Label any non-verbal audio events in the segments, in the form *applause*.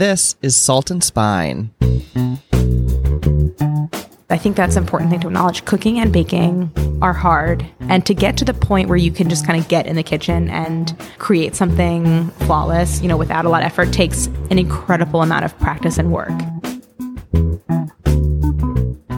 This is Salt and Spine. I think that's an important thing to acknowledge. Cooking and baking are hard. And to get to the point where you can just kind of get in the kitchen and create something flawless, you know, without a lot of effort takes an incredible amount of practice and work.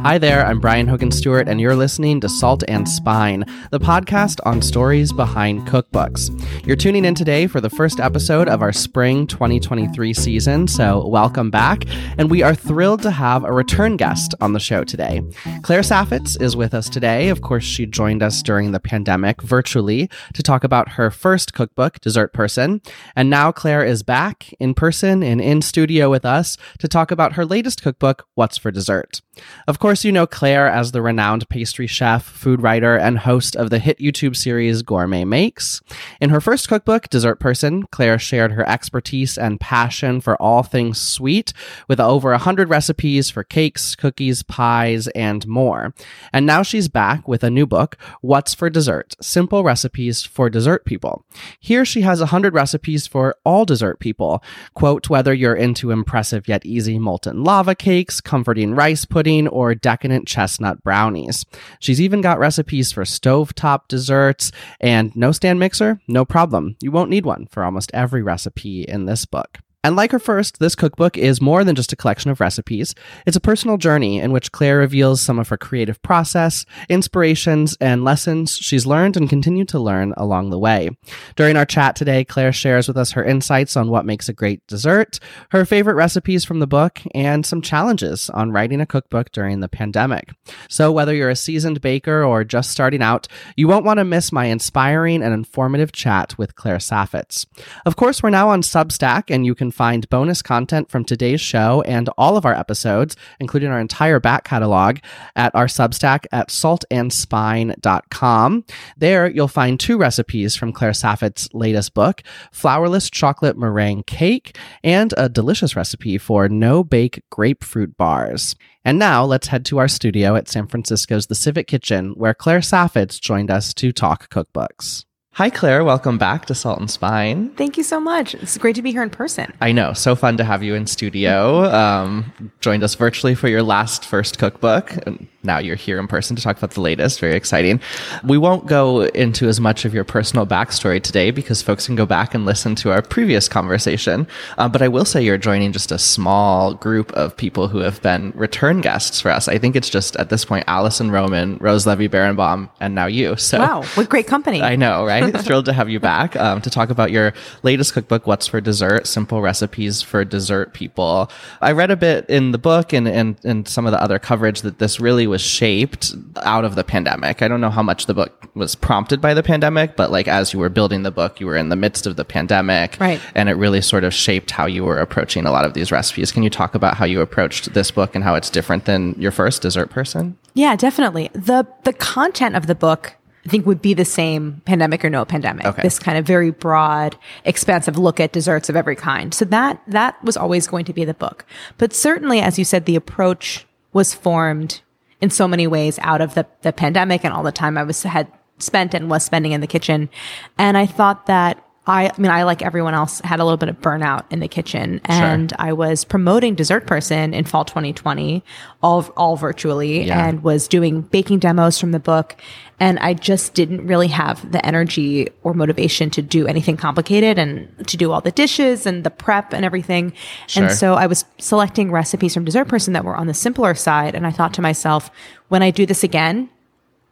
Hi there, I'm Brian Hogan Stewart, and you're listening to Salt and Spine, the podcast on stories behind cookbooks. You're tuning in today for the first episode of our spring 2023 season, so welcome back. And we are thrilled to have a return guest on the show today. Claire Saffitz is with us today. Of course, she joined us during the pandemic virtually to talk about her first cookbook, Dessert Person. And now Claire is back in person and in studio with us to talk about her latest cookbook, What's for Dessert. Of course, you know Claire as the renowned pastry chef, food writer, and host of the hit YouTube series Gourmet Makes. In her first cookbook, Dessert Person, Claire shared her expertise and passion for all things sweet with over 100 recipes for cakes, cookies, pies, and more. And now she's back with a new book, What's for Dessert? Simple Recipes for Dessert People. Here she has 100 recipes for all dessert people. Quote, whether you're into impressive yet easy molten lava cakes, comforting rice pudding, pudding or decadent chestnut brownies. She's even got recipes for stovetop desserts and no stand mixer? No problem. You won't need one for almost every recipe in this book. And like her first, this cookbook is more than just a collection of recipes. It's a personal journey in which Claire reveals some of her creative process, inspirations, and lessons she's learned and continued to learn along the way. During our chat today, Claire shares with us her insights on what makes a great dessert, her favorite recipes from the book, and some challenges on writing a cookbook during the pandemic. So whether you're a seasoned baker or just starting out, you won't want to miss my inspiring and informative chat with Claire Saffitz. Of course, we're now on Substack and you can find bonus content from today's show and all of our episodes, including our entire back catalog, at our Substack at saltandspine.com. There, you'll find two recipes from Claire Saffitz's latest book flourless chocolate meringue cake and a delicious recipe for no bake grapefruit bars. And now let's head to our studio at San Francisco's The Civic Kitchen, where Claire Saffitz joined us to talk cookbooks. Hi, Claire. Welcome back to Salt and Spine. Thank you so much. It's great to be here in person. I know. So fun to have you in studio. Um, joined us virtually for your last first cookbook. And Now you're here in person to talk about the latest. Very exciting. We won't go into as much of your personal backstory today because folks can go back and listen to our previous conversation. Uh, but I will say you're joining just a small group of people who have been return guests for us. I think it's just at this point Alison Roman, Rose Levy Beranbaum, and now you. So wow, what great company! I know, right? Thrilled to have you back um, to talk about your latest cookbook, What's for Dessert? Simple Recipes for Dessert People. I read a bit in the book and, and, and some of the other coverage that this really was shaped out of the pandemic. I don't know how much the book was prompted by the pandemic, but like as you were building the book, you were in the midst of the pandemic. Right. And it really sort of shaped how you were approaching a lot of these recipes. Can you talk about how you approached this book and how it's different than your first dessert person? Yeah, definitely. The the content of the book I think would be the same pandemic or no pandemic. Okay. This kind of very broad, expansive look at desserts of every kind. So that, that was always going to be the book. But certainly, as you said, the approach was formed in so many ways out of the, the pandemic and all the time I was, had spent and was spending in the kitchen. And I thought that I, I mean, I, like everyone else, had a little bit of burnout in the kitchen and Sure. I was promoting Dessert Person in fall 2020, all, all virtually Yeah. and was doing baking demos from the book. And I just didn't really have the energy or motivation to do anything complicated and to do all the dishes and the prep and everything. Sure. And so I was selecting recipes from Dessert Person that were on the simpler side. And I thought to myself, when I do this again,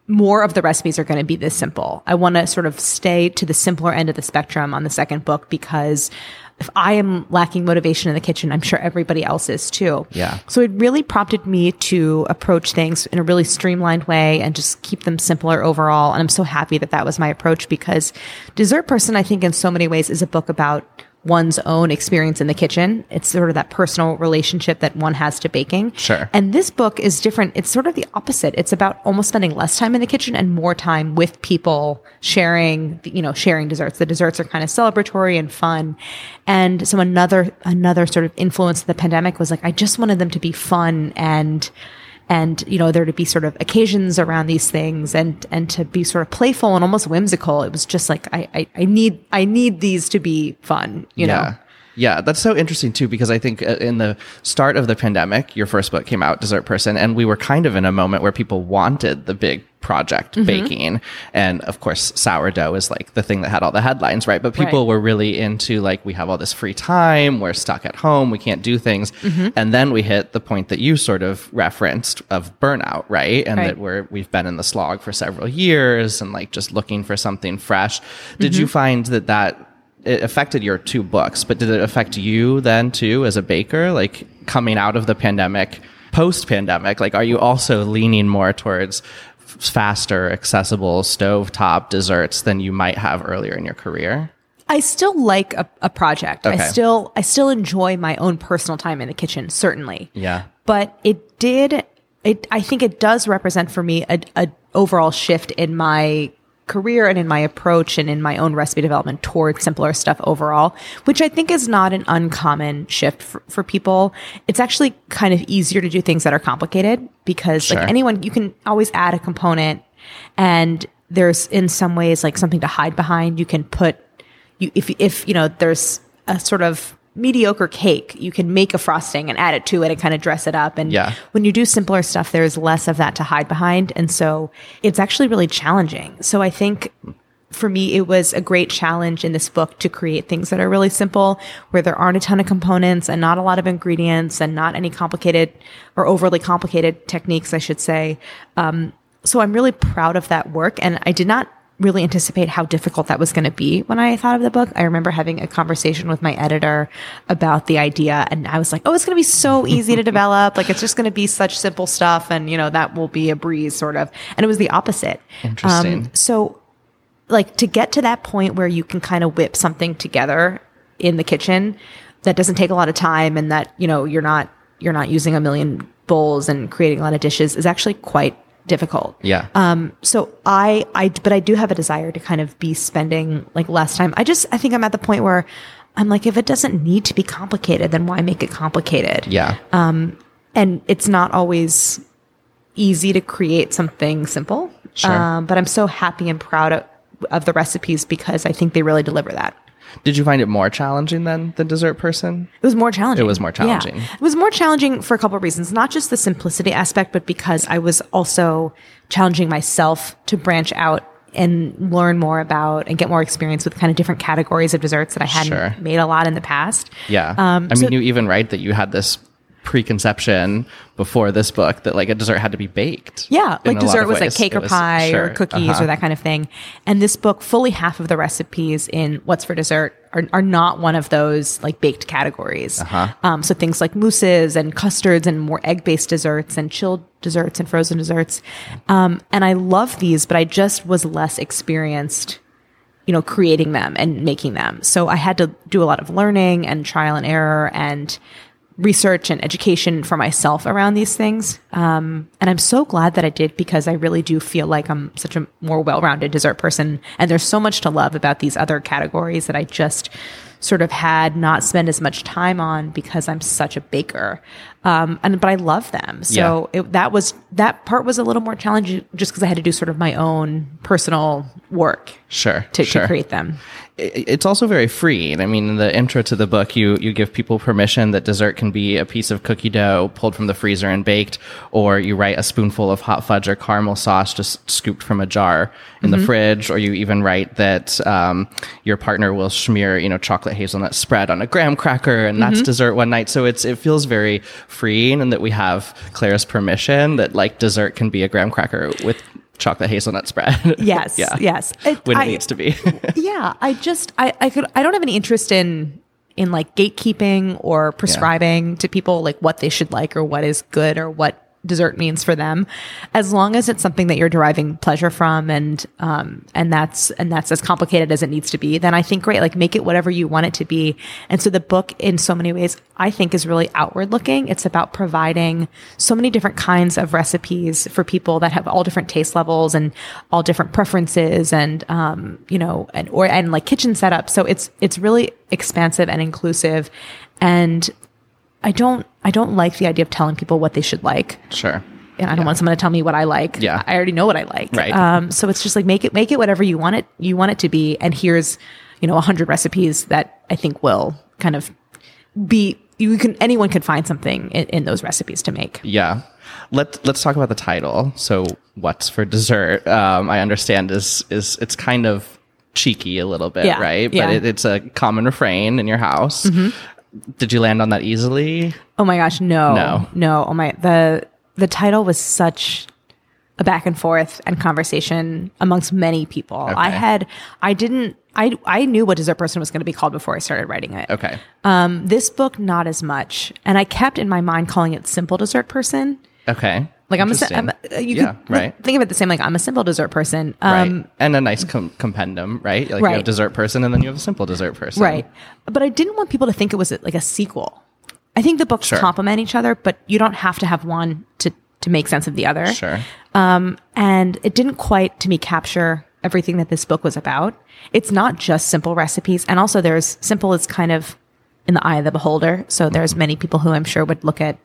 more of the recipes are going to be this simple. I want to sort of stay to the simpler end of the spectrum on the second book because if I am lacking motivation in the kitchen, I'm sure everybody else is too. Yeah. So it really prompted me to approach things in a really streamlined way and just keep them simpler overall. And I'm so happy that that was my approach because Dessert Person, I think in so many ways is a book about one's own experience in the kitchen. It's sort of that personal relationship that one has to baking. Sure. And this book is different. It's sort of the opposite. It's about almost spending less time in the kitchen and more time with people sharing, you know, sharing desserts. The desserts are kind of celebratory and fun. And so another, another sort of influence of the pandemic was like, I just wanted them to be fun and, and you know there to be sort of occasions around these things and and to be sort of playful and almost whimsical. It was just like i i, I need i need these to be fun you know Yeah, that's so interesting too because I think uh, in the start of the pandemic, your first book came out, Dessert Person, and we were kind of in a moment where people wanted the big project Mm-hmm. baking. And of course, sourdough is like the thing that had all the headlines, right? But people Right. were really into like, we have all this free time, we're stuck at home, we can't do things. Mm-hmm. And then we hit the point that you sort of referenced of burnout, right? And Right. that we're, we've been in the slog for several years and like just looking for something fresh. Did you find that that it affected your two books, but did it affect you then too as a baker? Like coming out of the pandemic, post pandemic, like are you also leaning more towards f- faster, accessible stovetop desserts than you might have earlier in your career? I still like a, a project. Okay. I still I still enjoy my own personal time in the kitchen, certainly. Yeah. But it did it I think it does represent for me a, a overall shift in my career and in my approach and in my own recipe development towards simpler stuff overall, which I think is not an uncommon shift for, for people. It's actually kind of easier to do things that are complicated because Sure. like anyone you can always add a component and there's in some ways like something to hide behind. You can put you if if you know there's a sort of mediocre cake, you can make a frosting and add it to it and kind of dress it up. And Yeah. when you do simpler stuff, there's less of that to hide behind, and so it's actually really challenging. So I think. For me, it was a great challenge in this book to create things that are really simple, where there aren't a ton of components and not a lot of ingredients and not any complicated or overly complicated techniques, I should say. Um, so I'm really proud of that work. And I did not really anticipate how difficult that was going to be when I thought of the book. I remember having a conversation with my editor about the idea and I was like, "Oh, it's going to be so *laughs* easy to develop. Like it's just going to be such simple stuff and, you know, that will be a breeze sort of." And it was the opposite. Interesting. Um, so like to get to that point where you can kind of whip something together in the kitchen that doesn't take a lot of time and that, you know, you're not you're not using a million bowls and creating a lot of dishes is actually quite difficult. Yeah. Um, so I, I, but I do have a desire to kind of be spending like less time. I just, I think I'm at the point where I'm like, if it doesn't need to be complicated, then why make it complicated? yeah. Um, and it's not always easy to create something simple. Sure. Um, but I'm so happy and proud of, of the recipes because I think they really deliver that. Did you find it more challenging than the dessert person? It was more challenging. It was more challenging. Yeah. It was more challenging for a couple of reasons, not just the simplicity aspect, but because I was also challenging myself to branch out and learn more about and get more experience with kind of different categories of desserts that I hadn't Sure. made a lot in the past. Yeah. Um, I so- mean, you even write that you had this preconception before this book that like a dessert had to be baked. Yeah, like dessert was like cake or was- pie sure, or cookies uh-huh. or that kind of thing. And this book, fully half of the recipes in What's for Dessert are, are not one of those like baked categories. Uh-huh. Um, so things like mousses and custards and more egg based desserts and chilled desserts and frozen desserts. Um, and I love these, but I just was less experienced you know, creating them and making them. So I had to do a lot of learning and trial and error and research and education for myself around these things. Um, and I'm so glad that I did because I really do feel like I'm such a more well-rounded dessert person. And there's so much to love about these other categories that I just sort of had not spent as much time on because I'm such a baker. Um, and, but I love them. So it, that was, that part was a little more challenging just because I had to do sort of my own personal work Sure. to, sure. to create them. it- it's also very freeing. I mean, in the intro to the book, you you give people permission that dessert can be a piece of cookie dough pulled from the freezer and baked, or you write a spoonful of hot fudge or caramel sauce just scooped from a jar in the fridge, or you even write that um, your partner will smear you know chocolate hazelnut spread on a graham cracker, and that's dessert one night. So it's it feels very freeing, and that we have Claire's permission that like dessert can be a graham cracker with chocolate hazelnut spread. *laughs* Yes, yeah. yes. It- When it I- needs to be. *laughs* yeah, I just I I could I don't have any interest in in like gatekeeping or prescribing to people like what they should like or what is good or what dessert means for them as long as it's something that you're deriving pleasure from and um and that's and that's as complicated as it needs to be then i think great like make it whatever you want it to be. And so the book in so many ways i think is really outward looking. It's about providing so many different kinds of recipes for people that have all different taste levels and all different preferences and um you know and or and like kitchen setup. So it's it's really expansive and inclusive. And I don't I don't like the idea of telling people what they should like. sure. And I don't want someone to tell me what I like. Yeah. I already know what I like. Right. Um, so it's just like make it make it whatever you want it you want it to be. And here's, you know, a hundred recipes that I think will kind of be you can anyone can find something in, in those recipes to make. Yeah. Let let's talk about the title. So, what's for dessert? Um, I understand is is it's kind of cheeky a little bit, Yeah, right? But yeah. it, it's a common refrain in your house. Did you land on that easily? Oh my gosh, no, No. no. Oh my, the the title was such a back and forth and conversation amongst many people. I had, I didn't, I I knew what dessert person was going to be called before I started writing it. Okay. Um, this book, not as much, and I kept in my mind calling it simple dessert person. Okay. Like I'm a. I'm a uh, you yeah, could right. think of it the same. Like I'm a simple dessert person. Um, right. And a nice com- compendum, right? Like you Right. have dessert person and then you have a simple dessert person. Right. But I didn't want people to think it was like a sequel. I think the books Sure. complement each other, but you don't have to have one to to make sense of the other. Sure. Um, and it didn't quite to me capture everything that this book was about. It's not just simple recipes, and also there's simple is kind of in the eye of the beholder. So there's mm-hmm. many people who I'm sure would look at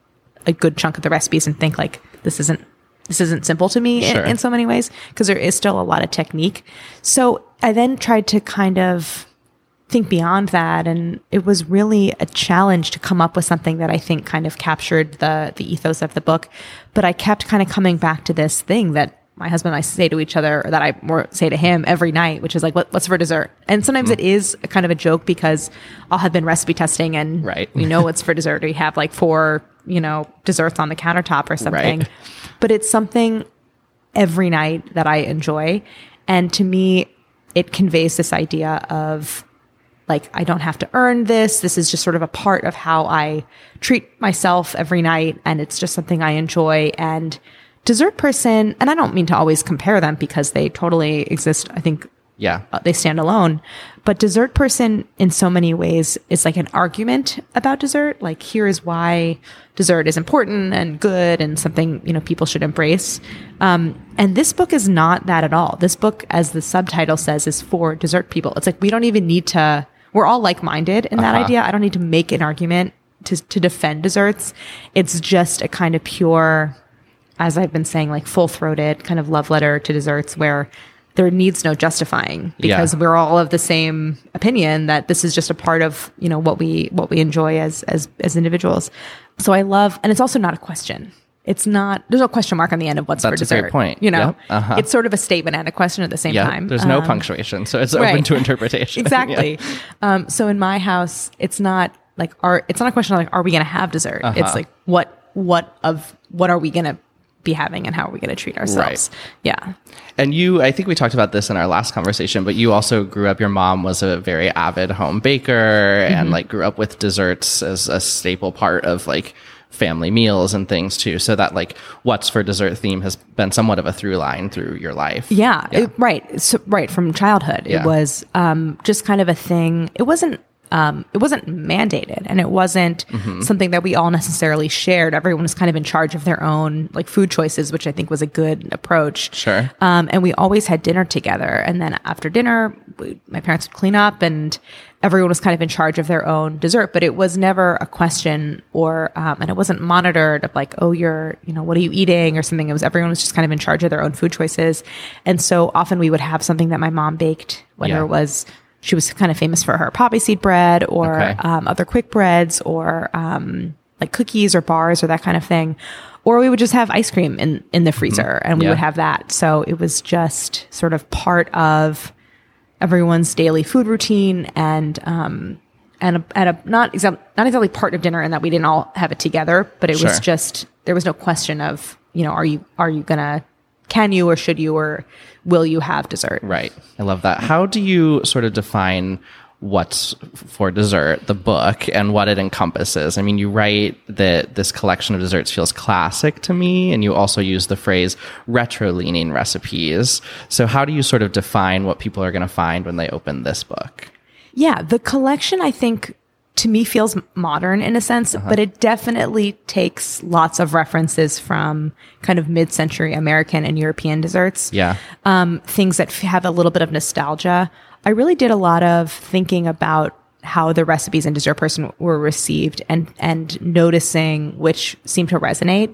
a good chunk of the recipes and think like this isn't this isn't simple to me in, Sure. in so many ways because there is still a lot of technique. So I then tried to kind of think beyond that and it was really a challenge to come up with something that I think kind of captured the the ethos of the book but I kept kind of coming back to this thing that my husband and I say to each other or that I more say to him every night which is like what, what's for dessert and sometimes it is kind of a joke because I'll have been recipe testing and Right. we know what's for dessert we have like four you know desserts on the countertop or something Right. but it's something every night that I enjoy. And to me, it conveys this idea of like, I don't have to earn this. This is just sort of a part of how I treat myself every night. And it's just something I enjoy. And dessert person, and I don't mean to always compare them because they totally exist. I think Yeah. uh, they stand alone. But dessert person, in so many ways, is like an argument about dessert. Like, here is why dessert is important and good and something you know people should embrace. Um, and this book is not that at all. This book, as the subtitle says, is for dessert people. It's like we don't even need to. We're all like minded in that Uh-huh. idea. I don't need to make an argument to to defend desserts. It's just a kind of pure as I've been saying, like full throated kind of love letter to desserts where there needs no justifying because Yeah. we're all of the same opinion that this is just a part of, you know, what we what we enjoy as as as individuals. So I love and it's also not a question. It's not there's no question mark on the end of what's for That's a dessert. great point. You know? Yep. Uh-huh. It's sort of a statement and a question at the same Yeah. time. There's no Um, punctuation, so it's open to interpretation. *laughs* exactly. Yeah. Um, so in my house, it's not like are it's not a question of like are we going to have dessert? Uh-huh. It's like what what of what are we going to be having and how are we going to treat ourselves? Yeah. And you, I think we talked about this in our last conversation, but you also grew up, your mom was a very avid home baker Mm-hmm. and like grew up with desserts as a staple part of like family meals and things too. So that like what's for dessert theme has been somewhat of a through line through your life. Yeah, it- right. So, right from childhood, Yeah. it was um, just kind of a thing. It wasn't. Um, it wasn't mandated, and it wasn't Mm-hmm. something that we all necessarily shared. Everyone was kind of in charge of their own like food choices, which I think was a good approach. Sure. Um, and we always had dinner together, and then after dinner, we, my parents would clean up, and everyone was kind of in charge of their own dessert. But it was never a question, or um, and it wasn't monitored of like, oh, you're, you know, what are you eating or something. It was everyone was just kind of in charge of their own food choices, and so often we would have something that my mom baked, whether Yeah. it was she was kind of famous for her poppy seed bread or Okay. um, other quick breads or um, like cookies or bars or that kind of thing. Or we would just have ice cream in, in the freezer and we Yeah. would have that. So it was just sort of part of everyone's daily food routine and um, and a, and a not exactly not exactly part of dinner in that we didn't all have it together, but it Sure. was just there was no question of you know are you are you gonna can you or should you or will you have dessert? Right. I love that. How do you sort of define what's for dessert, the book, and what it encompasses? I mean, you write that this collection of desserts feels classic to me, and you also use the phrase retro leaning recipes. So, how do you sort of define what people are going to find when they open this book? Yeah, the collection I think to me feels modern in a sense, Uh-huh. but it definitely takes lots of references from kind of mid-century American and European desserts. Yeah. Um, things that f- have a little bit of nostalgia. I really did a lot of thinking about how the recipes in Dessert Person were received and and noticing which seemed to resonate.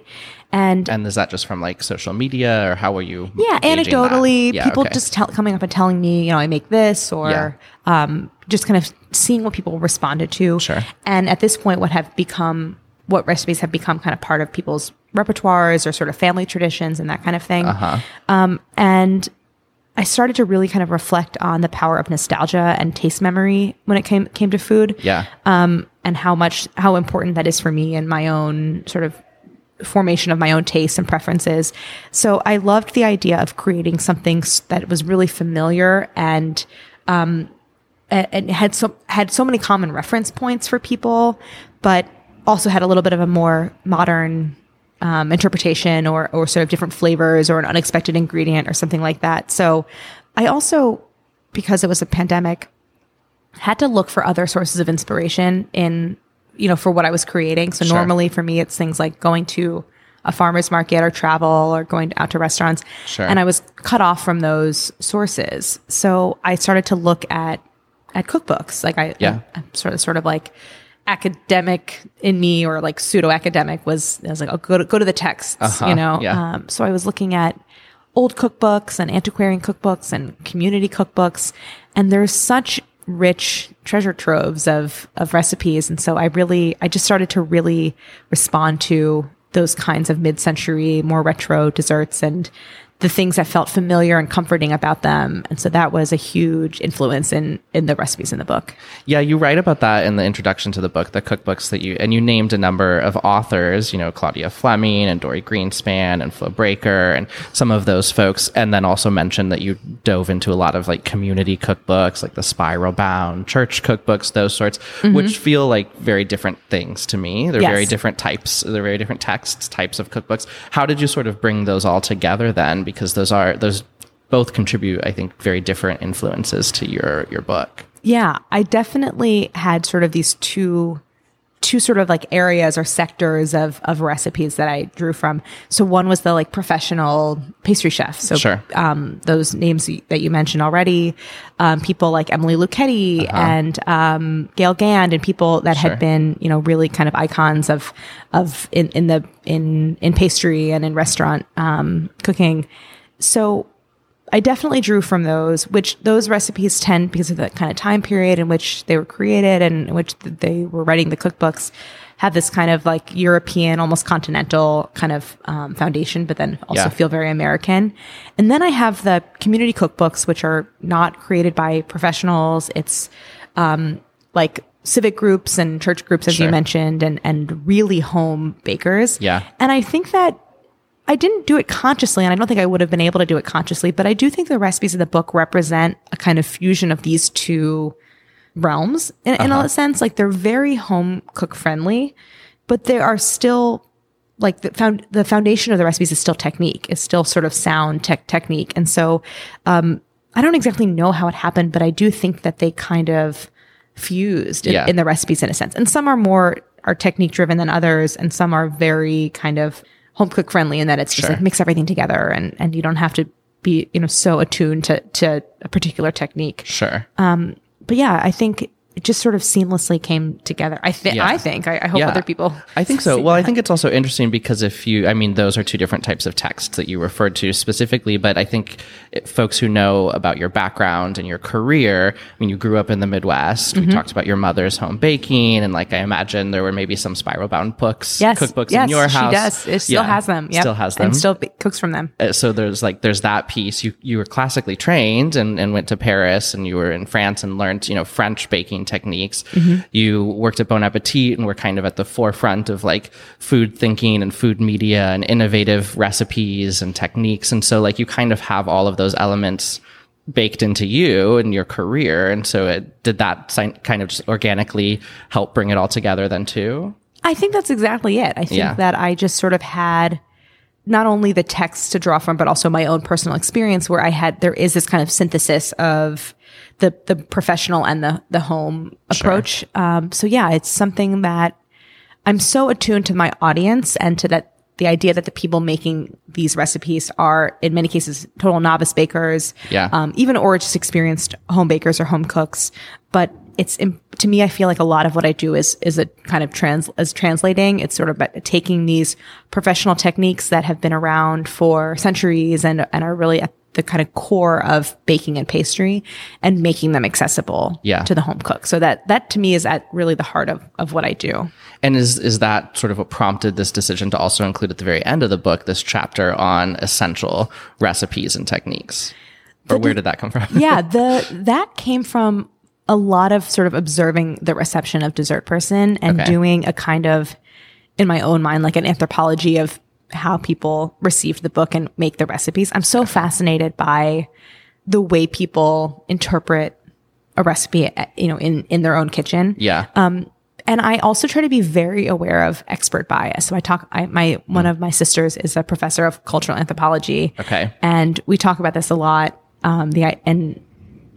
And And is that just from like social media, or how were you? yeah, anecdotally, Yeah, people okay. just tell, coming up and telling me, you know, I make this or Yeah. um, just kind of seeing what people responded to. Sure. And at this point, what have become what recipes have become kind of part of people's repertoires or sort of family traditions and that kind of thing. Uh-huh. Um, and I started to really kind of reflect on the power of nostalgia and taste memory when it came came to food. Yeah. Um, and how much how important that is for me and my own sort of formation of my own tastes and preferences. So I loved the idea of creating something that was really familiar and um, and had so had so many common reference points for people, but also had a little bit of a more modern um, interpretation or or sort of different flavors or an unexpected ingredient or something like that. So I also, because it was a pandemic, had to look for other sources of inspiration in you know for what I was creating. So Sure. normally for me, it's things like going to a farmer's market or travel or going out to restaurants. Sure. And I was cut off from those sources. So I started to look at at cookbooks. Like I, Yeah. I'm sort of sort of like academic in me or like pseudo academic was I was like, oh, go to go to the texts, Uh-huh, you know. yeah. Um, so I was looking at old cookbooks and antiquarian cookbooks and community cookbooks, and there's such rich treasure troves of of recipes. And so I really, I just started to really respond to those kinds of mid-century, more retro desserts and the things that felt familiar and comforting about them. And so that was a huge influence in in the recipes in the book. Yeah, you write about that in the introduction to the book, the cookbooks that you and you named a number of authors, you know, Claudia Fleming and Dorie Greenspan and Flo Braker and some of those folks, and then also mentioned that you dove into a lot of like community cookbooks, like the Spiral Bound, church cookbooks, those sorts, mm-hmm. which feel like very different things to me. They're Yes. very different types, they're very different texts, types of cookbooks. How did you sort of bring those all together then? Because those are those both contribute, I think, very different influences to your your book. Yeah, I definitely had sort of these two two sort of like areas or sectors of of recipes that I drew from. So one was the like professional pastry chef. So Sure. um, those names that you mentioned already, um, people like Emily Luchetti and um, Gale Gand, and people that Uh-huh. Sure. had been you know really kind of icons of of in in the in in pastry and in restaurant um, cooking. So I definitely drew from those, which those recipes tend, because of the kind of time period in which they were created and in which they were writing the cookbooks, have this kind of like European, almost continental kind of um, foundation, but then also Yeah. feel very American. And then I have the community cookbooks, which are not created by professionals. It's um, like civic groups and church groups, as Sure. you mentioned, and and really home bakers. Yeah. And I think that I didn't do it consciously, and I don't think I would have been able to do it consciously, but I do think the recipes in the book represent a kind of fusion of these two realms in, in a sense. Like they're very home cook friendly, but they are still like the found the foundation of the recipes is still technique, is still sort of sound tech technique. And so um I don't exactly know how it happened, but I do think that they kind of fused in, Yeah. in the recipes in a sense. And some are more are technique driven than others, and some are very kind of home cook friendly in that it's just Sure. like mix everything together and and you don't have to be you know so attuned to to a particular technique. Sure. Um, But yeah, I think it just sort of seamlessly came together. I think Yeah. I think I, I hope other people. I think so. Well, I think it's also interesting because if you, I mean, those are two different types of texts that you referred to specifically, but I think it, folks who know about your background and your career, I mean, you grew up in the Midwest. Mm-hmm. We talked about your mother's home baking, and like I imagine there were maybe some spiral bound books, yes, cookbooks yes, in your house. She does. It still Yeah, has them. Yep. Still has them. And still cooks from them. Uh, so there's like there's that piece you you were classically trained and, and went to paris and you were in france and learned you know french baking techniques. Mm-hmm. You worked at bon appetit and were kind of at the forefront of like food thinking and food media and innovative recipes and techniques. And so like you kind of have all of those elements baked into you and your career. And so it did that kind of just organically help bring it all together then too? I think that's exactly it. I think Yeah. that I just sort of had not only the text to draw from, but also my own personal experience where I had, there is this kind of synthesis of the, the professional and the, the home approach. Um, so yeah, it's something that I'm so attuned to my audience and to that, the idea that the people making these recipes are in many cases total novice bakers. Yeah. Um, even or just experienced home bakers or home cooks. But it's to me, I feel like a lot of what I do is is a kind of trans as translating. It's sort of about taking these professional techniques that have been around for centuries and and are really the kind of core of baking and pastry and making them accessible Yeah. to the home cook. So that that to me is at really the heart of of what I do. And is is that sort of what prompted this decision to also include at the very end of the book this chapter on essential recipes and techniques? Or where did that come from? yeah, *laughs* the that came from a lot of sort of observing the reception of dessert person and Okay. doing a kind of in my own mind like an anthropology of how people received the book and make the recipes. I'm so fascinated by the way people interpret a recipe, you know, in in their own kitchen. yeah. And I also try to be very aware of expert bias. So I talk, I, my, one of my sisters is a professor of cultural anthropology. Okay. And we talk about this a lot. Um, the, and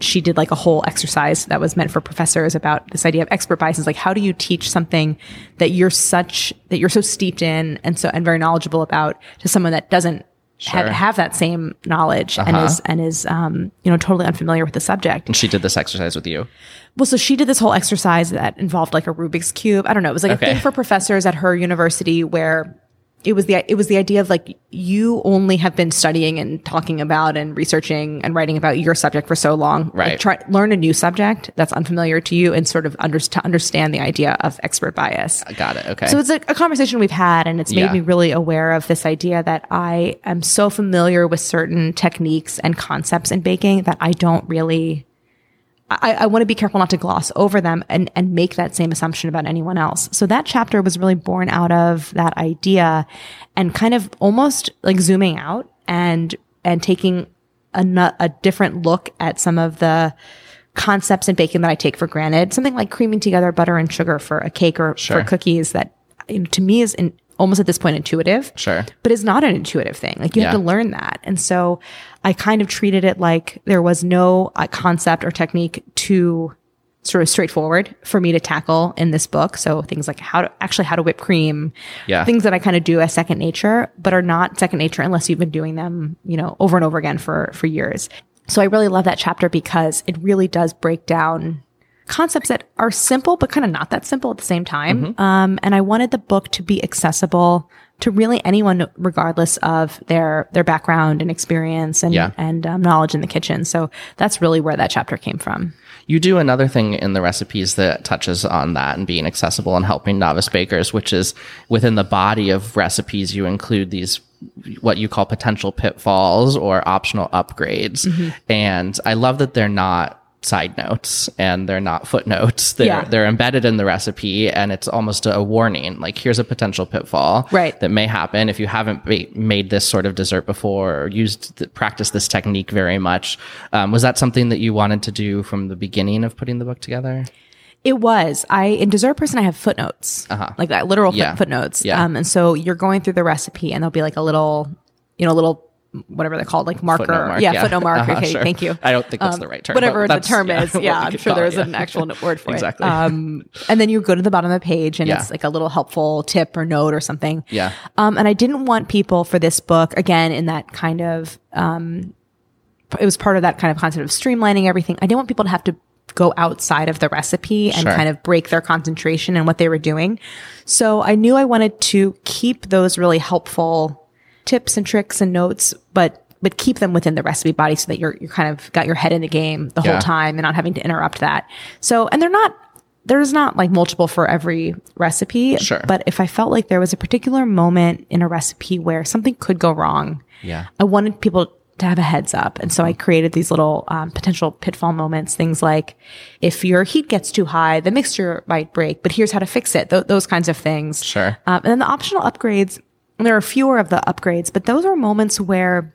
she did like a whole exercise that was meant for professors about this idea of expert biases. Like, how do you teach something that you're such, that you're so steeped in and so, and very knowledgeable about to someone that doesn't have, Sure. have that same knowledge and Uh-huh. is, and is, um, you know, totally unfamiliar with the subject. and she did this exercise with you. Well, so she did this whole exercise that involved like a Rubik's cube. I don't know. It was like Okay. a thing for professors at her university where it was the it was the idea of like you only have been studying and talking about and researching and writing about your subject for so long. Like, Right. try learn a new subject that's unfamiliar to you and sort of under, to understand the idea of expert bias. Uh, got it. Okay. So it's a, a conversation we've had, and it's made Yeah. me really aware of this idea that I am so familiar with certain techniques and concepts in baking that I don't really. I, I want to be careful not to gloss over them and, and make that same assumption about anyone else. So that chapter was really born out of that idea and kind of almost like zooming out and, and taking a, a different look at some of the concepts in baking that I take for granted. Something like creaming together butter and sugar for a cake or Sure. for cookies that you know, to me is in, almost at this point intuitive Sure. but it's not an intuitive thing. Like you have to learn that. And so I kind of treated it like there was no uh, concept or technique too sort of straightforward for me to tackle in this book. So things like how to actually how to whip cream, Yeah. things that I kind of do as second nature, but are not second nature unless you've been doing them, you know, over and over again for, for years. So I really love that chapter because it really does break down concepts that are simple, but kind of not that simple at the same time. Mm-hmm. Um, and I wanted the book to be accessible to really anyone, regardless of their their background and experience and Yeah. and um, knowledge in the kitchen. So that's really where that chapter came from. You do another thing in the recipes that touches on that and being accessible and helping novice bakers, which is within the body of recipes, you include these what you call potential pitfalls or optional upgrades. And I love that they're not side notes and they're not footnotes. They're Yeah. they're embedded in the recipe and it's almost a warning. Like here's a potential pitfall Right. that may happen if you haven't ba- made this sort of dessert before or used th- practiced this technique very much. Um, was that something that you wanted to do from the beginning of putting the book together? It was. I in dessert person I have footnotes, like that literal Uh-huh. Yeah. footnotes. Yeah. Um, and so you're going through the recipe, and there'll be like a little, you know, a little whatever they're called, like marker. Mark, yeah, yeah. footnote mark. Uh-huh, okay, sure. thank you. I don't think that's Um, the right term, Whatever the term yeah, *laughs* is, yeah, I'm sure call there's yeah. an actual *laughs* word for Exactly. it. Um, and then you go to the bottom of the page, and it's like a little helpful tip or note or something. Yeah. Um, and I didn't want people for this book again in that kind of it was part of that kind of concept of streamlining everything. I didn't want people to have to go outside of the recipe and Sure. kind of break their concentration and what they were doing. So I knew I wanted to keep those really helpful tips and tricks and notes, but but keep them within the recipe body so that you're you're kind of got your head in the game the Yeah. whole time and not having to interrupt that. So and they're not there's not like multiple for every recipe. Sure. But if I felt like there was a particular moment in a recipe where something could go wrong, Yeah. I wanted people to have a heads up. And so I created these little um, potential pitfall moments, things like if your heat gets too high, the mixture might break, but here's how to fix it. Th- those kinds of things. Sure. Um, and then the optional upgrades, there are fewer of the upgrades, but those are moments where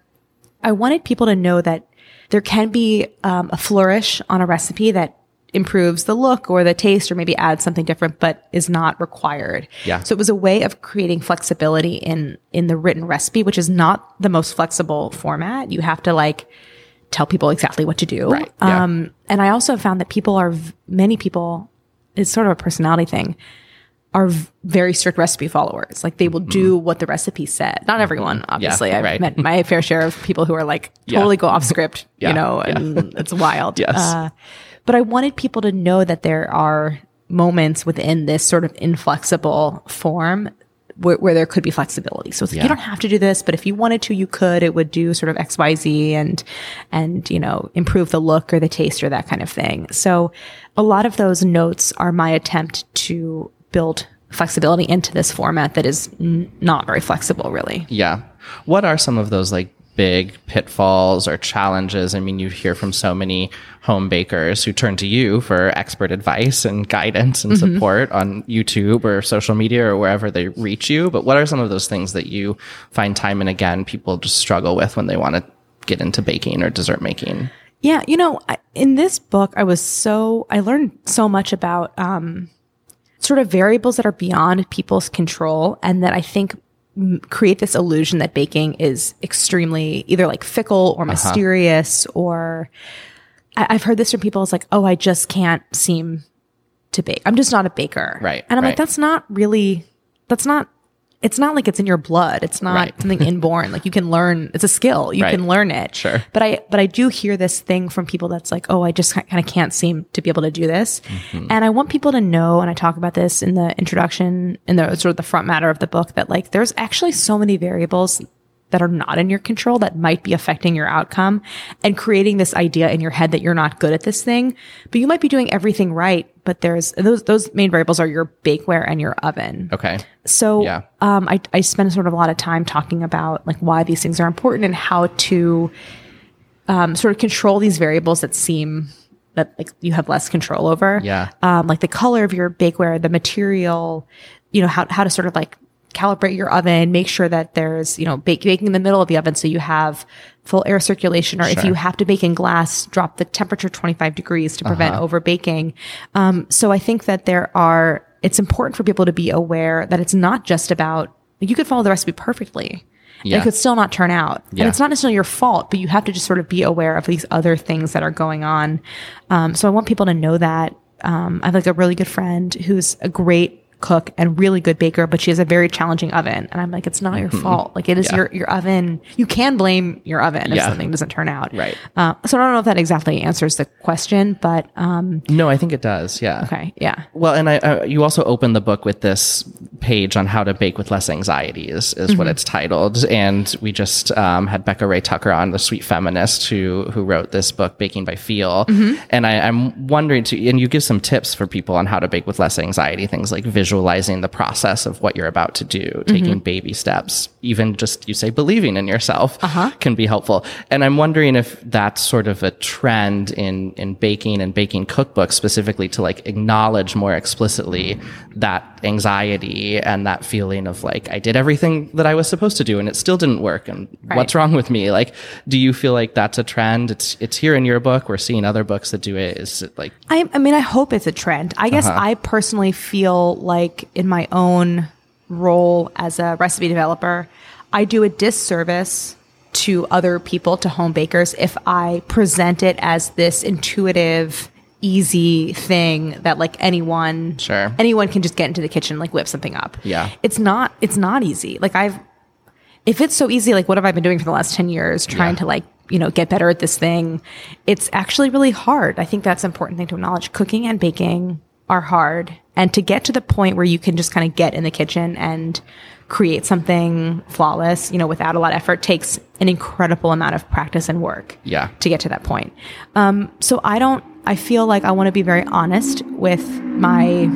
I wanted people to know that there can be um, a flourish on a recipe that improves the look or the taste or maybe adds something different but is not required. Yeah. So it was a way of creating flexibility in in the written recipe which is not the most flexible format. You have to like tell people exactly what to do. Right. Yeah. Um and I also found that people are many people it's sort of a personality thing are very strict recipe followers. Like they will do what the recipe said. Not everyone, obviously. I've Mm-hmm. right. met my *laughs* fair share of people who are like Yeah. totally go off script, *laughs* Yeah, you know, yeah. and it's wild. *laughs* Yes. Uh, but I wanted people to know that there are moments within this sort of inflexible form where, where there could be flexibility. So it's like, Yeah. you don't have to do this, but if you wanted to, you could. It would do sort of X, Y, Z, and and you know improve the look or the taste or that kind of thing. So a lot of those notes are my attempt to build flexibility into this format that is n- not very flexible, really. Yeah. What are some of those like big pitfalls or challenges? I mean, you hear from so many home bakers who turn to you for expert advice and guidance and support on YouTube or social media or wherever they reach you. But what are some of those things that you find time and again people just struggle with when they want to get into baking or dessert making? Yeah, you know, I- in this book, I was so I learned so much about um, sort of variables that are beyond people's control, and that I think m- create this illusion that baking is extremely either like fickle Uh-huh. or mysterious, or I- I've heard this from people. It's like, oh, I just can't seem to bake. I'm just not a baker, Right, And I'm right. like, that's not really. That's not. It's not like it's in your blood. It's not Right. something inborn. Like you can learn. It's a skill. You Right. can learn it. Sure. But I but I do hear this thing from people that's like, oh, I just kind of can't seem to be able to do this. Mm-hmm. And I want people to know, and I talk about this in the introduction, in the sort of the front matter of the book, that like there's actually so many variables that are not in your control that might be affecting your outcome and creating this idea in your head that you're not good at this thing, but you might be doing everything right. But there's those those main variables are your bakeware and your oven. Okay. So Yeah. um, I, I spend sort of a lot of time talking about like why these things are important and how to um, sort of control these variables that seem that like you have less control over. Yeah. Um, like the color of your bakeware, the material, you know, how, how to sort of like calibrate your oven, make sure that there's, you know, bake, baking in the middle of the oven so you have full air circulation, or if you have to bake in glass, drop the temperature 25 degrees to prevent Uh-huh. over baking. Um, so I think that there are, it's important for people to be aware that it's not just about, you could follow the recipe perfectly. Yeah. It could still not turn out. Yeah. And it's not necessarily your fault, but you have to just sort of be aware of these other things that are going on. Um, so I want people to know that. Um, I have like a really good friend who's a great cook and really good baker, but she has a very challenging oven. And I'm like, it's not your fault. Like it is Mm-hmm. Yeah. your, your oven. You can blame your oven if Yeah. something doesn't turn out. Right. Uh, so I don't know if that exactly answers the question, but, um, No, I think it does. Yeah. okay. Yeah. Well, and I, uh, you also open the book with this page on how to bake with less anxiety is, is what mm-hmm. it's titled. And we just um, had Becca Rea-Tucker on, the sweet feminist who who wrote this book, Baking by Feel. Mm-hmm. And I, I'm wondering to, and you give some tips for people on how to bake with less anxiety, things like visualizing the process of what you're about to do, mm-hmm. taking baby steps, even just you say believing in yourself uh-huh. can be helpful. And I'm wondering if that's sort of a trend in in baking and baking cookbooks specifically to like acknowledge more explicitly that anxiety and that feeling of like I did everything that I was supposed to do and it still didn't work and what's wrong with me? Like do you feel like that's a trend? It's it's here in your book. We're seeing other books that do it. Is it like I, I mean, I hope it's a trend. I guess uh-huh. I personally feel like in my own role as a recipe developer, I do a disservice to other people, to home bakers, if I present it as this intuitive, easy thing that like anyone, Sure. anyone can just get into the kitchen, like whip something up. Yeah. It's not, it's not easy. Like I've, if it's so easy, like what have I been doing for the last 10 years trying Yeah. to like, you know, get better at this thing? It's actually really hard. I think that's an important thing to acknowledge. Cooking and baking are hard. And to get to the point where you can just kind of get in the kitchen and create something flawless, you know, without a lot of effort takes an incredible amount of practice and work Yeah. to get to that point. Um, so I don't, I feel like I want to be very honest with my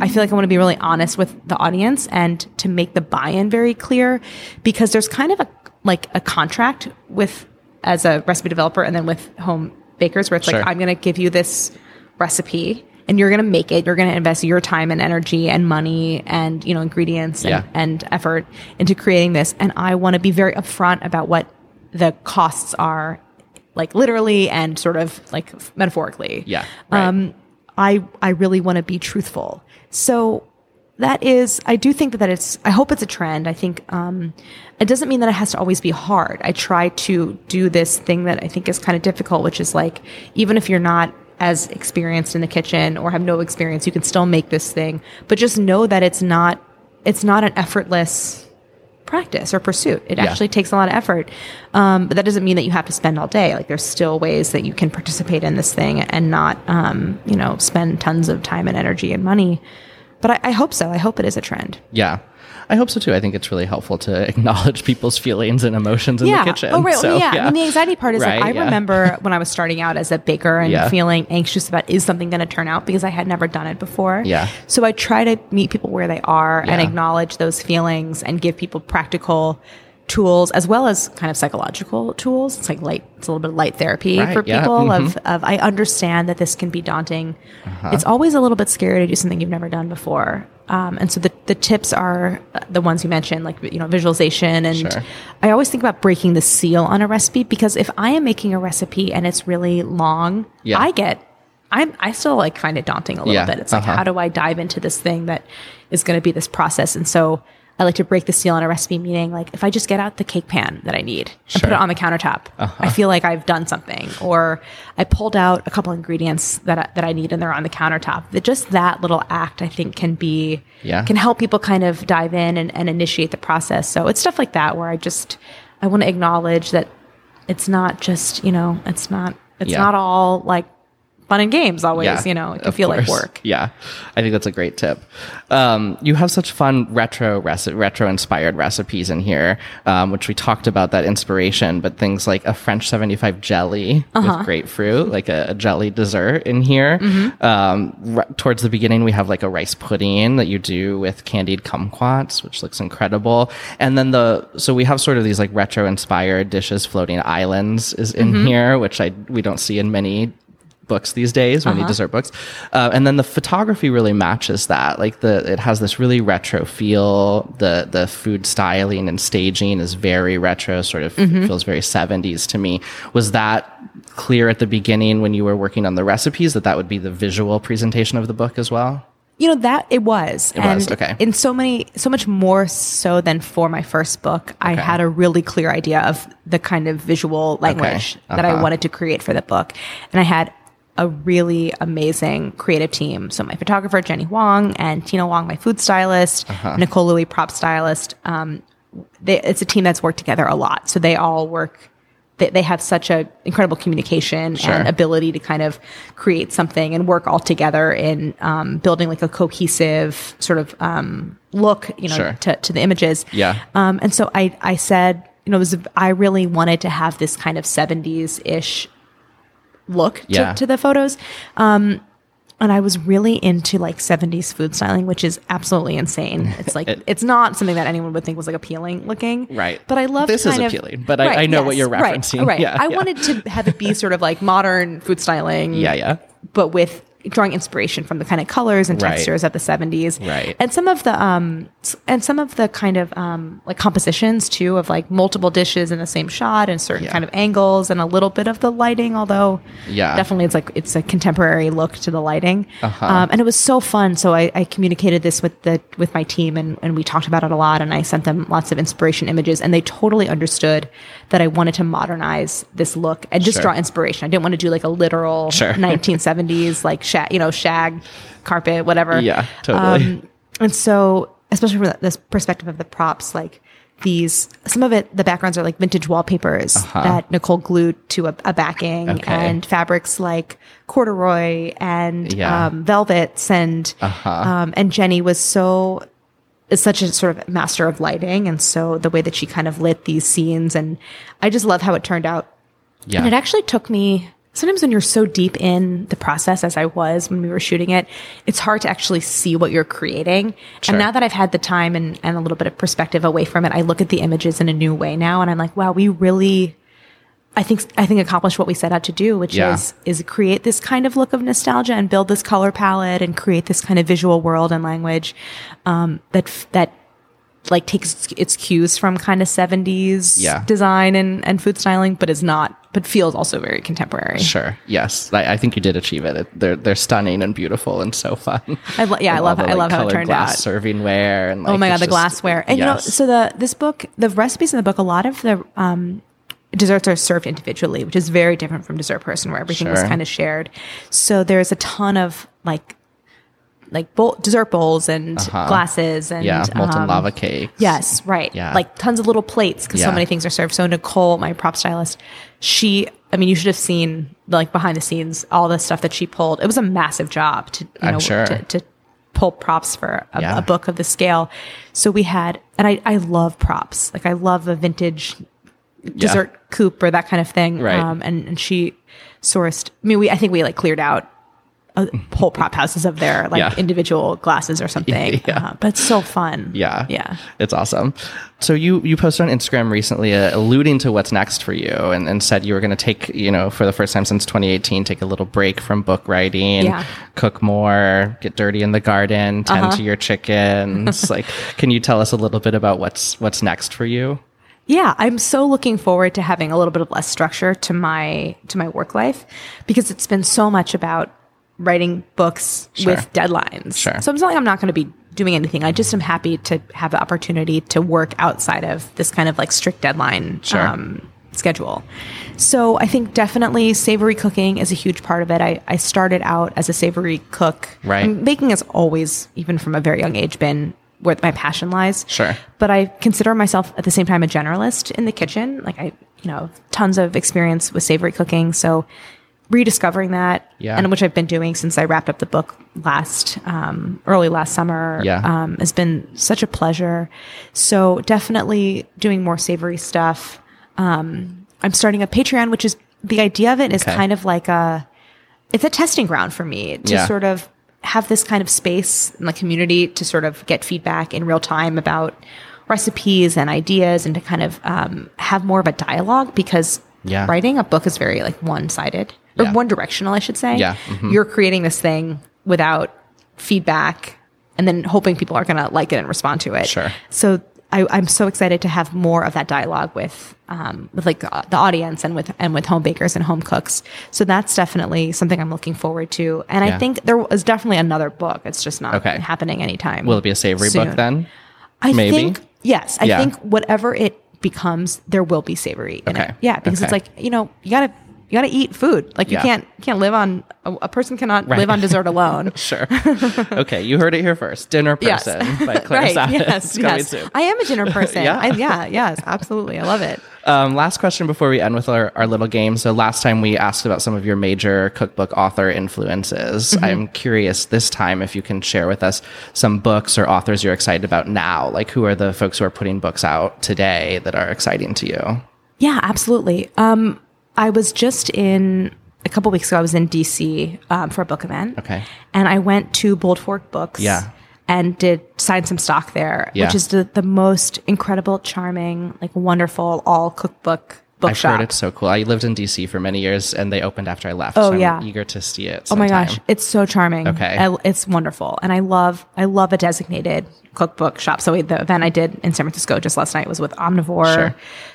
I feel like I want to be really honest with the audience and to make the buy-in very clear because there's kind of a like a contract with as a recipe developer and then with home bakers where it's Sure. like I'm going to give you this recipe and you're going to make it you're going to invest your time and energy and money and you know ingredients and, Yeah. and effort into creating this and I want to be very upfront about what the costs are like literally and sort of like metaphorically Yeah, right. um, I I really want to be truthful. So that is, I do think that, that it's. I hope it's a trend. I think um, it doesn't mean that it has to always be hard. I try to do this thing that I think is kind of difficult, which is like even if you're not as experienced in the kitchen or have no experience, you can still make this thing. But just know that it's not. It's not an effortless practice or pursuit. It Yeah. actually takes a lot of effort. Um, but that doesn't mean that you have to spend all day. Like there's still ways that you can participate in this thing and not, um, you know, spend tons of time and energy and money. But I, I hope so. I hope it is a trend. Yeah. I hope so too. I think it's really helpful to *laughs* acknowledge people's feelings and emotions in yeah. the kitchen. Oh, right. So, yeah. I mean, the anxiety part is Right, like, I yeah. remember *laughs* when I was starting out as a baker and Yeah. feeling anxious about is something going to turn out because I had never done it before. Yeah. So I try to meet people where they are and acknowledge those feelings and give people practical tools as well as kind of psychological tools. It's like light, it's a little bit of light therapy Right, for yeah, people of, of, I understand that this can be daunting. Uh-huh. It's always a little bit scary to do something you've never done before. Um, and so the, the tips are uh, the ones you mentioned, like, you know, visualization. And Sure. I always think about breaking the seal on a recipe because if I am making a recipe and it's really long, Yeah. I get, I'm, I still like find it daunting a little Yeah, bit. It's like, uh-huh. how do I dive into this thing that is going to be this process? And so I like to break the seal on a recipe meeting. Like if I just get out the cake pan that I need and put Uh-huh. it on the countertop, I feel like I've done something. Or I pulled out a couple ingredients that I, that I need and they're on the countertop. That just that little act, I think, can be Yeah. can help people kind of dive in and, and initiate the process. So it's stuff like that where I just I want to acknowledge that it's not just you know it's not it's Yeah. not all like fun and games always. you know, it can feel like work. Yeah, I think that's a great tip. Um, you have such fun retro reci- retro inspired recipes in here, um, which we talked about that inspiration. But things like a French seventy five jelly Uh-huh. with grapefruit, like a, a jelly dessert in here. Mm-hmm. Um, r- towards the beginning, we have like a rice pudding that you do with candied kumquats, which looks incredible. And then the so we have sort of these like retro inspired dishes, floating islands is in Mm-hmm. here, which I we don't see in many books these days, Uh-huh. many dessert books. Uh, and then the photography really matches that. Like the it has this really retro feel. The the food styling and staging is very retro, sort of Mm-hmm. feels very 70s to me. Was that clear at the beginning when you were working on the recipes that that would be the visual presentation of the book as well? You know that it was. It was, okay. In so many, so much more so than for my first book, I had a really clear idea of the kind of visual language that I Uh-huh. wanted to create for the book, and I had a really amazing creative team. So my photographer Jenny Huang and Tyna Hoang, my food stylist, Uh-huh. Nicole Louie, prop stylist. Um, they, it's a team that's worked together a lot, so they all work. They, they have such a incredible communication Sure. and ability to kind of create something and work all together in um, building like a cohesive sort of um, look, you know, Sure. to, to the images. Yeah. Um, and so I, I said, you know, it was, I really wanted to have this kind of 70s ish look to, Yeah. to the photos. Um, and I was really into like 70s food styling, which is absolutely insane. *laughs* It's like, it's not something that anyone would think was like appealing looking. Right. But I love This is of- appealing, but I- I know what you're right, referencing. Right. *laughs* Yeah, I yeah. wanted to have it be sort of like modern food styling Yeah, yeah. but with drawing inspiration from the kind of colors and Right. textures of the 70s Right. and some of the um and some of the kind of um like compositions too of like multiple dishes in the same shot and certain Yeah. kind of angles and a little bit of the lighting although Yeah. definitely it's like it's a contemporary look to the lighting Uh-huh. um, and it was so fun so I, I communicated this with the with my team and, and we talked about it a lot and I sent them lots of inspiration images and they totally understood that I wanted to modernize this look and just Sure. draw inspiration I didn't want to do like a literal Sure. *laughs* 1970s like shag, you know, shag carpet, whatever. Yeah, totally. Um, and so, especially from this perspective of the props, like these, some of it, the backgrounds are like vintage wallpapers that Nicole glued to a, a backing Uh-huh. Okay. and fabrics like corduroy and Yeah. um, velvets and, Uh-huh. um, and Jenny was so is such a sort of master of lighting. And so the way that she kind of lit these scenes and I just love how it turned out Yeah. and it actually took me sometimes when you're so deep in the process as I was when we were shooting it, it's hard to actually see what you're creating. Sure. And now that I've had the time and, and a little bit of perspective away from it, I look at the images in a new way now and I'm like, wow, we really I think I think accomplished what we set out to do, which Yeah. is is create this kind of look of nostalgia and build this color palette and create this kind of visual world and language um, that that like takes its cues from kind of 70s Yeah. design and, and food styling, but is not but feels also very contemporary. Sure. Yes, I, I think you did achieve it. it. They're they're stunning and beautiful and so fun. I lo- yeah, I *laughs* love the, I like, love how it turned glass out. Servingware and like, oh my god, the just- glassware. And you know, so the this book, the recipes in the book, a lot of the um, desserts are served individually, which is very different from dessert person, where everything was Sure. kind of shared. So there's a ton of like like bowl, dessert bowls and Uh-huh. glasses and yeah, molten um, lava cakes. Yes, right. Yeah. Like tons of little plates because so many things are served. So Nicole, my prop stylist, she, I mean, you should have seen like behind the scenes all the stuff that she pulled. It was a massive job to, you I'm know, sure. to, to pull props for a, Yeah. a book of the scale. So we had, and I, I love props. Like I love a vintage dessert coupe or that kind of thing. Right. Um, and, and she sourced, I mean, we, I think we like cleared out a whole prop houses of their like Yeah. individual glasses or *laughs* something. Yeah. Uh, but it's so fun. Yeah. Yeah. It's awesome. So you you posted on Instagram recently uh, alluding to what's next for you and, and said you were going to take, you know, for the first time since 2018, take a little break from book writing, Yeah. cook more, get dirty in the garden, tend Uh-huh. to your chickens. *laughs* like, can you tell us a little bit about what's what's next for you? Yeah, I'm so looking forward to having a little bit of less structure to my to my work life because it's been so much about writing books Sure. with deadlines. Sure. So I'm not like I'm not going to be doing anything. I just am happy to have the opportunity to work outside of this kind of like strict deadline Sure. um, schedule. So I think definitely savory cooking is a huge part of it. I, I started out as a savory cook. Right. And baking has always, even from a very young age, been where my passion lies Sure. but I consider myself at the same time a generalist in the kitchen. Like I, you know, tons of experience with savory cooking. So rediscovering that, Yeah. and which I've been doing since I wrapped up the book last, um, early last summer, Yeah. um, has been such a pleasure. So definitely doing more savory stuff. Um, I'm starting a Patreon, which is the idea of it is Okay. kind of like a, it's a testing ground for me to Yeah. sort of have this kind of space in the community to sort of get feedback in real time about recipes and ideas and to kind of um, have more of a dialogue because writing a book is very like one-sided Yeah. one directional i should say Yeah. Mhm. you're creating this thing without feedback and then hoping people are going to like it and respond to it Sure. so I, I'm so excited to have more of that dialogue with, um, with like uh, the audience and with and with home bakers and home cooks. So that's definitely something I'm looking forward to. And Yeah. I think there is definitely another book. It's just not Okay. happening anytime. Will it be a savory soon. book then? I Maybe? think yes. I Yeah. think whatever it becomes, there will be savory in Okay. it. Yeah, because Okay. it's like you know you gotta you gotta eat food. Like you Yeah. can't can't live on a, a person cannot Right. live on dessert *laughs* alone. Sure. *laughs* okay, you heard it here first. Dinner Yes. Person by *laughs* Claire right. Saffitz. Yes. Yes. soon. I am a dinner person. Yeah. I, yeah. Yes. Absolutely. I love it. Um, last question before we end with our, our little game. So last time we asked about some of your major cookbook author influences. Mm-hmm. I'm curious this time if you can share with us some books or authors you're excited about now. Like who are the folks who are putting books out today that are exciting to you? Yeah, absolutely. Um, I was just in a couple weeks ago. I was in DC um, for a book event. Okay. and I went to Bold Fork Books. Yeah. and did sign some stock there, Yeah. which is the the most incredible, charming, like wonderful all cookbook I've bookshop. heard it's so cool. I lived in DC for many years and they opened after I left. Oh, so I'm yeah. eager to see it. Oh my gosh, it's so charming. Okay. I- it's wonderful, and I love I love a designated cookbook shop. So the event I did in San Francisco just last night was with Omnivore. Sure.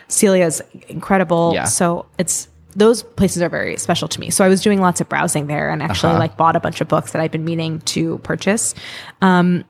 Celia's incredible. Yeah. So it's those places are very special to me. So I was doing lots of browsing there, and actually Uh-huh. like bought a bunch of books that I've been meaning to purchase. Um,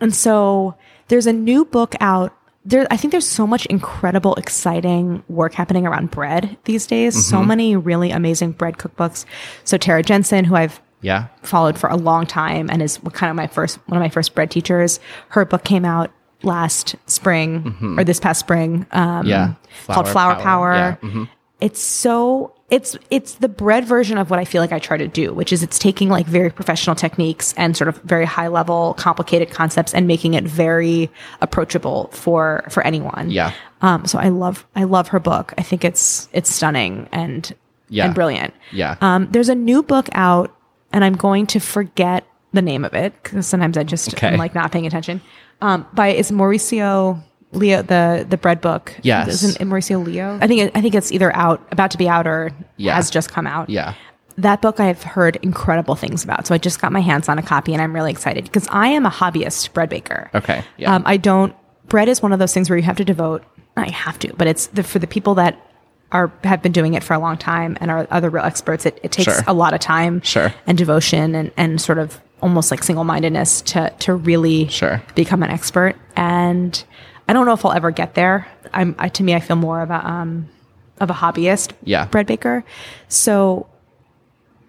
and so there's a new book out. There, I think there's so much incredible, exciting work happening around bread these days. So Mm-hmm. many really amazing bread cookbooks. So Tara Jensen, who I've Yeah. followed for a long time and is kind of my first one of my first bread teachers. Her book came out last spring or this past spring. Um, Mm-hmm. Yeah. called Flour Flour Power. Power. Yeah. Mhm. It's so it's it's the bread version of what I feel like I try to do, which is it's taking like very professional techniques and sort of very high level, complicated concepts and making it very approachable for for anyone. Yeah. Um, so I love I love her book. I think it's it's stunning and Yeah. and brilliant. Yeah. Um, there's a new book out, and I'm going to forget the name of it because sometimes I just Okay. am like not paying attention. Um, by is Maurizio Leo the the bread book? Yes. isn't it Maurizio Leo? I think it, I think it's either out, about to be out, or Yeah. has just come out. Yeah. That book I've heard incredible things about, so I just got my hands on a copy, and I'm really excited because I am a hobbyist bread baker. Okay. Yeah. Um, I don't. Bread is one of those things where you have to devote. I have to, but it's the, for the people that are have been doing it for a long time and are, other real experts. It, it takes Sure. a lot of time, Sure. and devotion, and and sort of almost like single mindedness to to really Sure. become an expert. And I don't know if I'll ever get there. I'm I, to me, I feel more of a um of a hobbyist Yeah. bread baker. So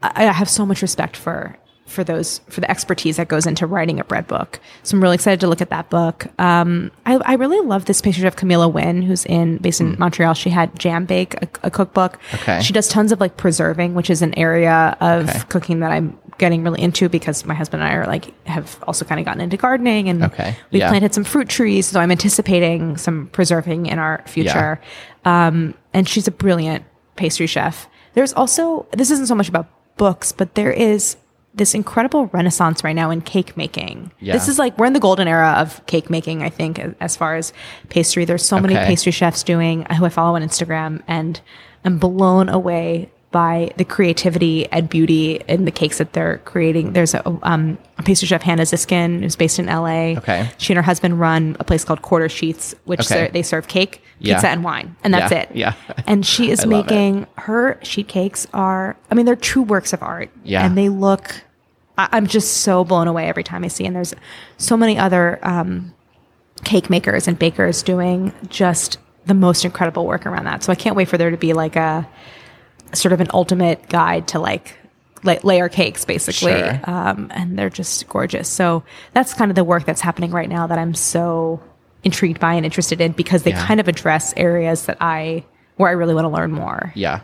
I, I have so much respect for for those for the expertise that goes into writing a bread book. So I'm really excited to look at that book. Um, I, I really love this picture of Camilla Wynne, who's in based in Montreal. She had Jam Bake, a, a cookbook. Okay. She does tons of like preserving, which is an area of Okay. cooking that I'm getting really into because my husband and I are like have also kind of gotten into gardening and Okay. we Yeah. planted some fruit trees. So I'm anticipating some preserving in our future. Um, and she's a brilliant pastry chef. There's also this isn't so much about books, but there is this incredible renaissance right now in cake making. Yeah. This is like we're in the golden era of cake making. I think as far as pastry, there's so many pastry chefs doing who I follow on Instagram, and I'm blown away by the creativity and beauty in the cakes that they're creating. There's a, um, a pastry chef, Hannah Ziskin, who's based in LA. Okay. She and her husband run a place called Quarter Sheets, which Okay. ser- they serve cake, Yeah. pizza, and wine, and that's Yeah, it. yeah. *laughs* And she is making her sheet cakes are, I mean, they're true works of art. Yeah. And they look, I, I'm just so blown away every time I see. And there's so many other um, cake makers and bakers doing just the most incredible work around that. So I can't wait for there to be like a sort of an ultimate guide to like la- layer cakes basically. Sure. Um, and they're just gorgeous. So that's kind of the work that's happening right now that I'm so intrigued by and interested in because they Yeah. kind of address areas that I, where I really want to learn more. Yeah.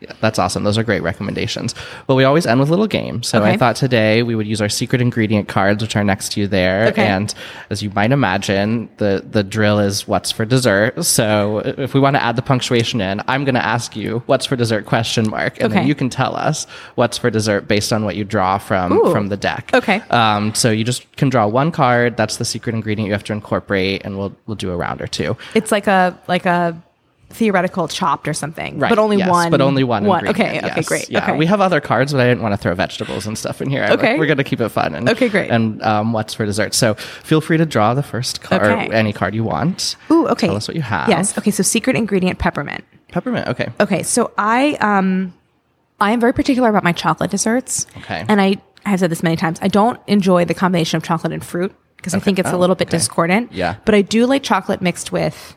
Yeah, that's awesome. Those are great recommendations. Well, we always end with a little game. So I thought today we would use our secret ingredient cards, which are next to you there. Okay. And as you might imagine, the, the drill is what's for dessert. So if we want to add the punctuation in, I'm going to ask you what's for dessert question mark. And then you can tell us what's for dessert based on what you draw from, Ooh. from the deck. Okay. Um, so you just can draw one card. That's the secret ingredient you have to incorporate and we'll, we'll do a round or two. It's like a, like a theoretical chopped or something, Right. but only yes, one. But only one. Okay. ingredient, Okay. Great. Yeah. okay. We have other cards, but I didn't want to throw vegetables and stuff in here. I- Okay. We're going to keep it fun. And, Okay, great. And um, what's for dessert? So feel free to draw the first card, Okay. or any card you want. Ooh. Okay. Tell us what you have. Yes. Okay. So secret ingredient peppermint. Peppermint. Okay. Okay, so I um I am very particular about my chocolate desserts. Okay. And I I have said this many times. I don't enjoy the combination of chocolate and fruit because I think it's a Oh, little bit okay. discordant. Yeah. But I do like chocolate mixed with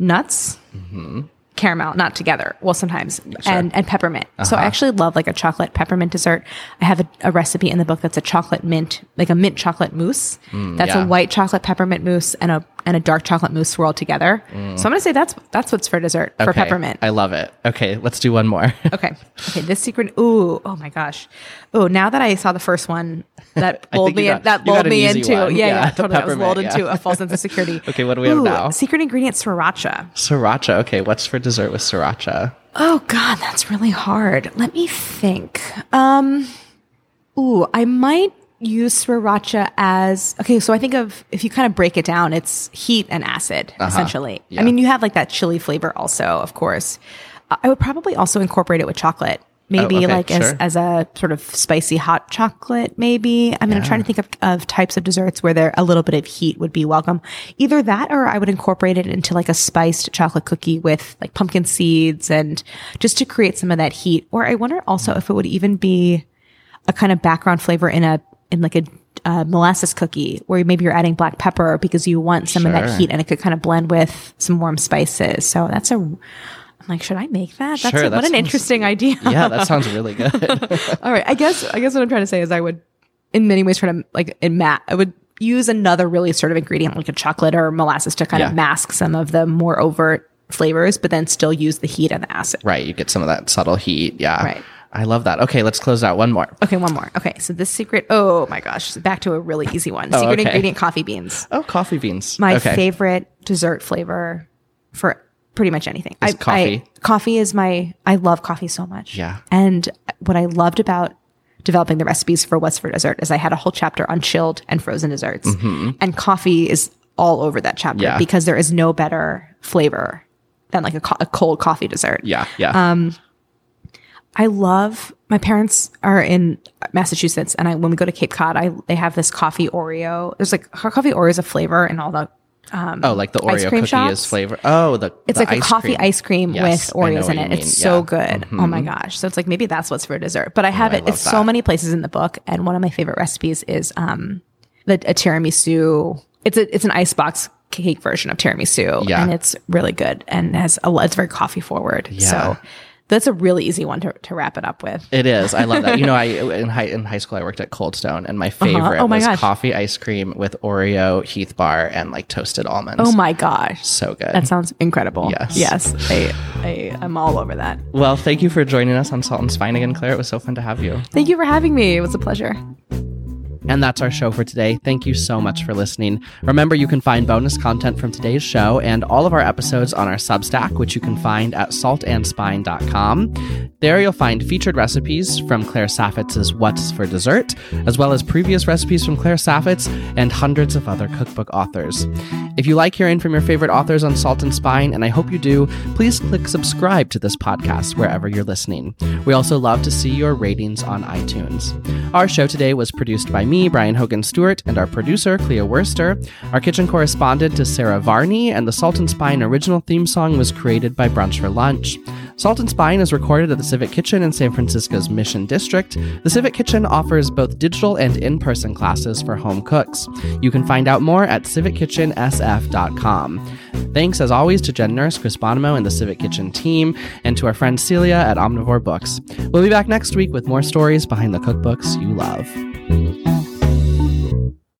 nuts. Mm-hmm. Caramel, not together. Well, sometimes, and and peppermint. So Uh-huh. I actually love like a chocolate peppermint dessert. I have a, a recipe in the book that's a chocolate mint, like a mint chocolate mousse. that's Mm, yeah. a white chocolate peppermint mousse and a and a dark chocolate mousse swirled together. So I'm gonna say that's that's what's for dessert for Mm. Peppermint. I love it. Okay. Let's do one more. *laughs* Okay. Okay. This secret. Ooh. Oh my gosh. Oh, now that I saw the first one, that *laughs* lulled me got- in, that lulled me into yeah, Yeah, yeah, totally. I was lulled peppermint, into a false sense of security. *laughs* Okay, what do we have now? Secret ingredient sriracha. Sriracha. Okay. What's for dessert with sriracha? Oh God, that's really hard. Let me think. Um. Ooh, I might use sriracha as okay. So I think of if you kind of break it down, it's heat and acid essentially. Uh-huh. Yeah. I mean, you have like that chili flavor also, of course. Uh, I would probably also incorporate it with chocolate. Maybe okay, like as, sure. as a sort of spicy hot chocolate, maybe. I mean, I'm trying to think of, of types of desserts where there a little bit of heat would be welcome. Either that or I would incorporate it into like a spiced chocolate cookie with like pumpkin seeds and just to create some of that heat. Or I wonder also if it would even be a kind of background flavor in a in like a uh, molasses cookie where maybe you're adding black pepper because you want some of that heat and it could kind of blend with some warm spices. So that's a I'm like, should I make that? That's Sure, a, that what an interesting idea. Yeah, that sounds really *laughs* good. *laughs* All right. I guess I guess what I'm trying to say is I would in many ways try to like in mat I would use another really sort of ingredient like a chocolate or molasses to kind Yeah. of mask some of the more overt flavors, but then still use the heat and the acid. right. You get some of that subtle heat. Yeah. Right. I love that. Okay. Let's close out one more. Okay, one more. Okay, so this secret. Oh my gosh, back to a really easy one. Oh, secret Oh, okay. ingredient: coffee beans. Oh, coffee beans. My okay. favorite dessert flavor for pretty much anything. Is coffee. coffee is my. I love coffee so much. Yeah. And what I loved about developing the recipes for what's for dessert is I had a whole chapter on chilled and frozen desserts, and coffee is all over that chapter Mm-hmm. Yeah. because there is no better flavor than like a, co- a cold coffee dessert. Yeah. Yeah. Um, I love my parents are in Massachusetts, and I when we go to Cape Cod, I they have this coffee Oreo. There's like coffee Oreo is a flavor, and all the oh, like the Oreo cookie shops? is flavor. Oh, the it's the like a coffee cream. ice cream Yes, with I Oreos in it. It's Yeah. Mm-hmm. so good. Oh my gosh! So it's like maybe that's what's for dessert. But I have I it. love It's so many places in the book, and one of my favorite recipes is um the a tiramisu. It's a it's an icebox cake version of tiramisu, Yeah. and it's really good and has a it's very coffee forward. Yeah. So That's a really easy one to, to wrap it up with. It is. I love that. You know, I *laughs* in high in high school I worked at Cold Stone, and my favorite Oh my was gosh. coffee ice cream with Oreo Heath bar and like toasted almonds. Oh my gosh. so good. That sounds incredible. Yes. Yes. I, I, I'm all over that. well, thank you for joining us on Salt and Spine again, Claire. It was so fun to have you. Thank you for having me. It was a pleasure. And that's our show for today. Thank you so much for listening. Remember, you can find bonus content from today's show and all of our episodes on our Substack, which you can find at saltandspine.com. There you'll find featured recipes from Claire Saffitz's What's for Dessert, as well as previous recipes from Claire Saffitz and hundreds of other cookbook authors. If you like hearing from your favorite authors on Salt and Spine, and I hope you do, please click subscribe to this podcast wherever you're listening. We also love to see your ratings on iTunes. Our show today was produced by me, Brian Hogan Stewart, and our producer, Clea Worster. Our kitchen correspondent is Sarah Varney, and the Salt and Spine original theme song was created by Brunch for Lunch. Salt and Spine is recorded at the Civic Kitchen in San Francisco's Mission District. The Civic Kitchen offers both digital and in person classes for home cooks. You can find out more at civickitchensf.com. Thanks, as always, to Jen Nurse, Chris Bonomo, and the Civic Kitchen team, and to our friend Celia at Omnivore Books. We'll be back next week with more stories behind the cookbooks you love. Bye.